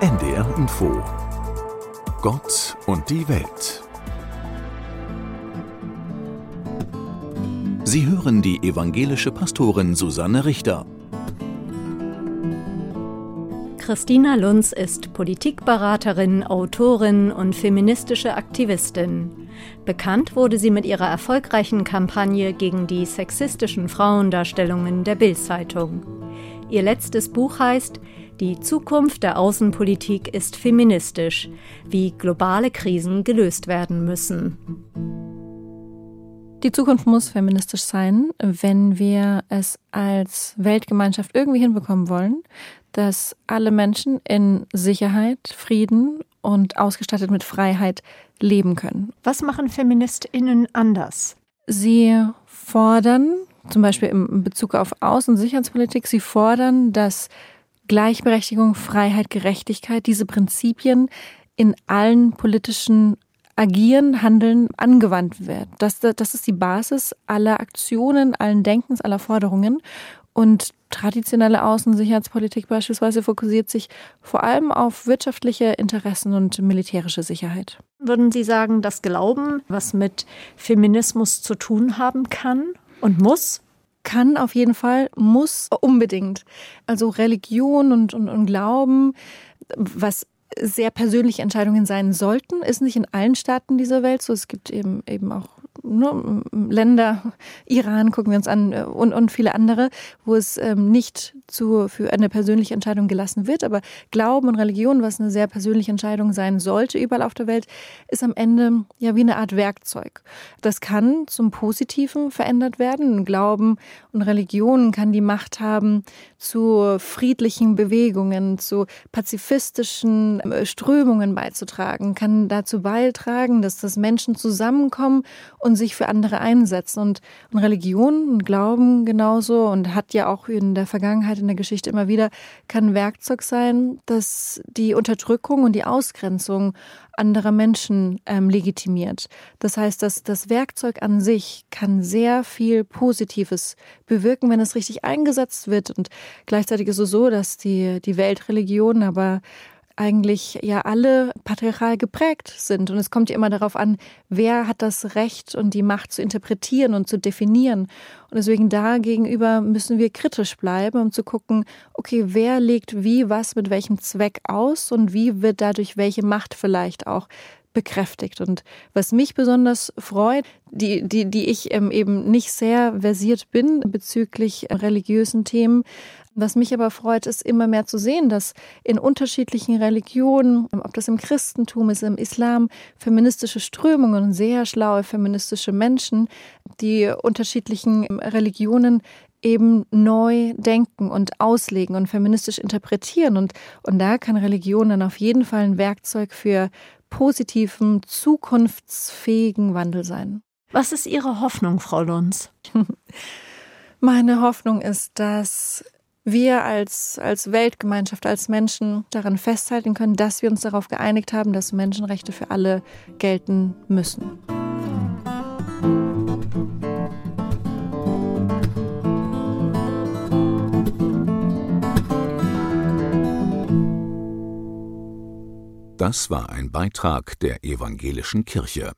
NDR Info Gott und die Welt. Sie hören die evangelische Pastorin Susanne Richter. Christina Lunz ist Politikberaterin, Autorin und feministische Aktivistin. Bekannt wurde sie mit ihrer erfolgreichen Kampagne gegen die sexistischen Frauendarstellungen der Bild-Zeitung. Ihr letztes Buch heißt Die Zukunft der Außenpolitik ist feministisch, wie globale Krisen gelöst werden müssen. Die Zukunft muss feministisch sein, wenn wir es als Weltgemeinschaft irgendwie hinbekommen wollen, dass alle Menschen in Sicherheit, Frieden und ausgestattet mit Freiheit leben können. Was machen Feministinnen anders? Sie fordern, zum Beispiel im Bezug auf Außen- und Sicherheitspolitik, sie fordern, dass Gleichberechtigung, Freiheit, Gerechtigkeit, diese Prinzipien in allen politischen Agieren, Handeln angewandt wird. Das, das ist die Basis aller Aktionen, allen Denkens, aller Forderungen. Und traditionelle Außensicherheitspolitik beispielsweise fokussiert sich vor allem auf wirtschaftliche Interessen und militärische Sicherheit. Würden Sie sagen, dass Glauben was mit Feminismus zu tun haben kann und muss? Kann auf jeden Fall, muss unbedingt. Also Religion und, und, und Glauben, was sehr persönliche Entscheidungen sein sollten, ist nicht in allen Staaten dieser Welt so. Es gibt eben eben auch ne, Länder, Iran gucken wir uns an äh, und, und viele andere, wo es ähm, nicht zu, für eine persönliche Entscheidung gelassen wird. Aber Glauben und Religion, was eine sehr persönliche Entscheidung sein sollte überall auf der Welt, ist am Ende ja wie eine Art Werkzeug. Das kann zum Positiven verändert werden. Glauben und Religion kann die Macht haben zu friedlichen Bewegungen, zu pazifistischen äh, Strömungen beizutragen, kann dazu beitragen, dass das Menschen zusammenkommen und sich für andere einsetzen. Und, und Religion und Glauben genauso und hat ja auch in der Vergangenheit, in der Geschichte immer wieder, kann Werkzeug sein, das die Unterdrückung und die Ausgrenzung anderer Menschen ähm, legitimiert. Das heißt, dass das Werkzeug an sich kann sehr viel Positives bewirken, wenn es richtig eingesetzt wird. Und gleichzeitig ist es so, dass die, die Weltreligion aber eigentlich ja alle patriarchal geprägt sind. Und es kommt ja immer darauf an, wer hat das Recht und die Macht zu interpretieren und zu definieren. Und deswegen da gegenüber müssen wir kritisch bleiben, um zu gucken, okay, wer legt wie was mit welchem Zweck aus und wie wird dadurch welche Macht vielleicht auch bekräftigt. Und was mich besonders freut, die, die, die ich ähm, eben nicht sehr versiert bin bezüglich religiösen Themen, was mich aber freut, ist immer mehr zu sehen, dass in unterschiedlichen Religionen, ob das im Christentum ist, im Islam, feministische Strömungen, sehr schlaue feministische Menschen, die unterschiedlichen Religionen eben neu denken und auslegen und feministisch interpretieren. Und, und da kann Religion dann auf jeden Fall ein Werkzeug für positiven, zukunftsfähigen Wandel sein. Was ist Ihre Hoffnung, Frau Lunz? Meine Hoffnung ist, dass wir als, als Weltgemeinschaft, als Menschen daran festhalten können, dass wir uns darauf geeinigt haben, dass Menschenrechte für alle gelten müssen. Das war ein Beitrag der evangelischen Kirche.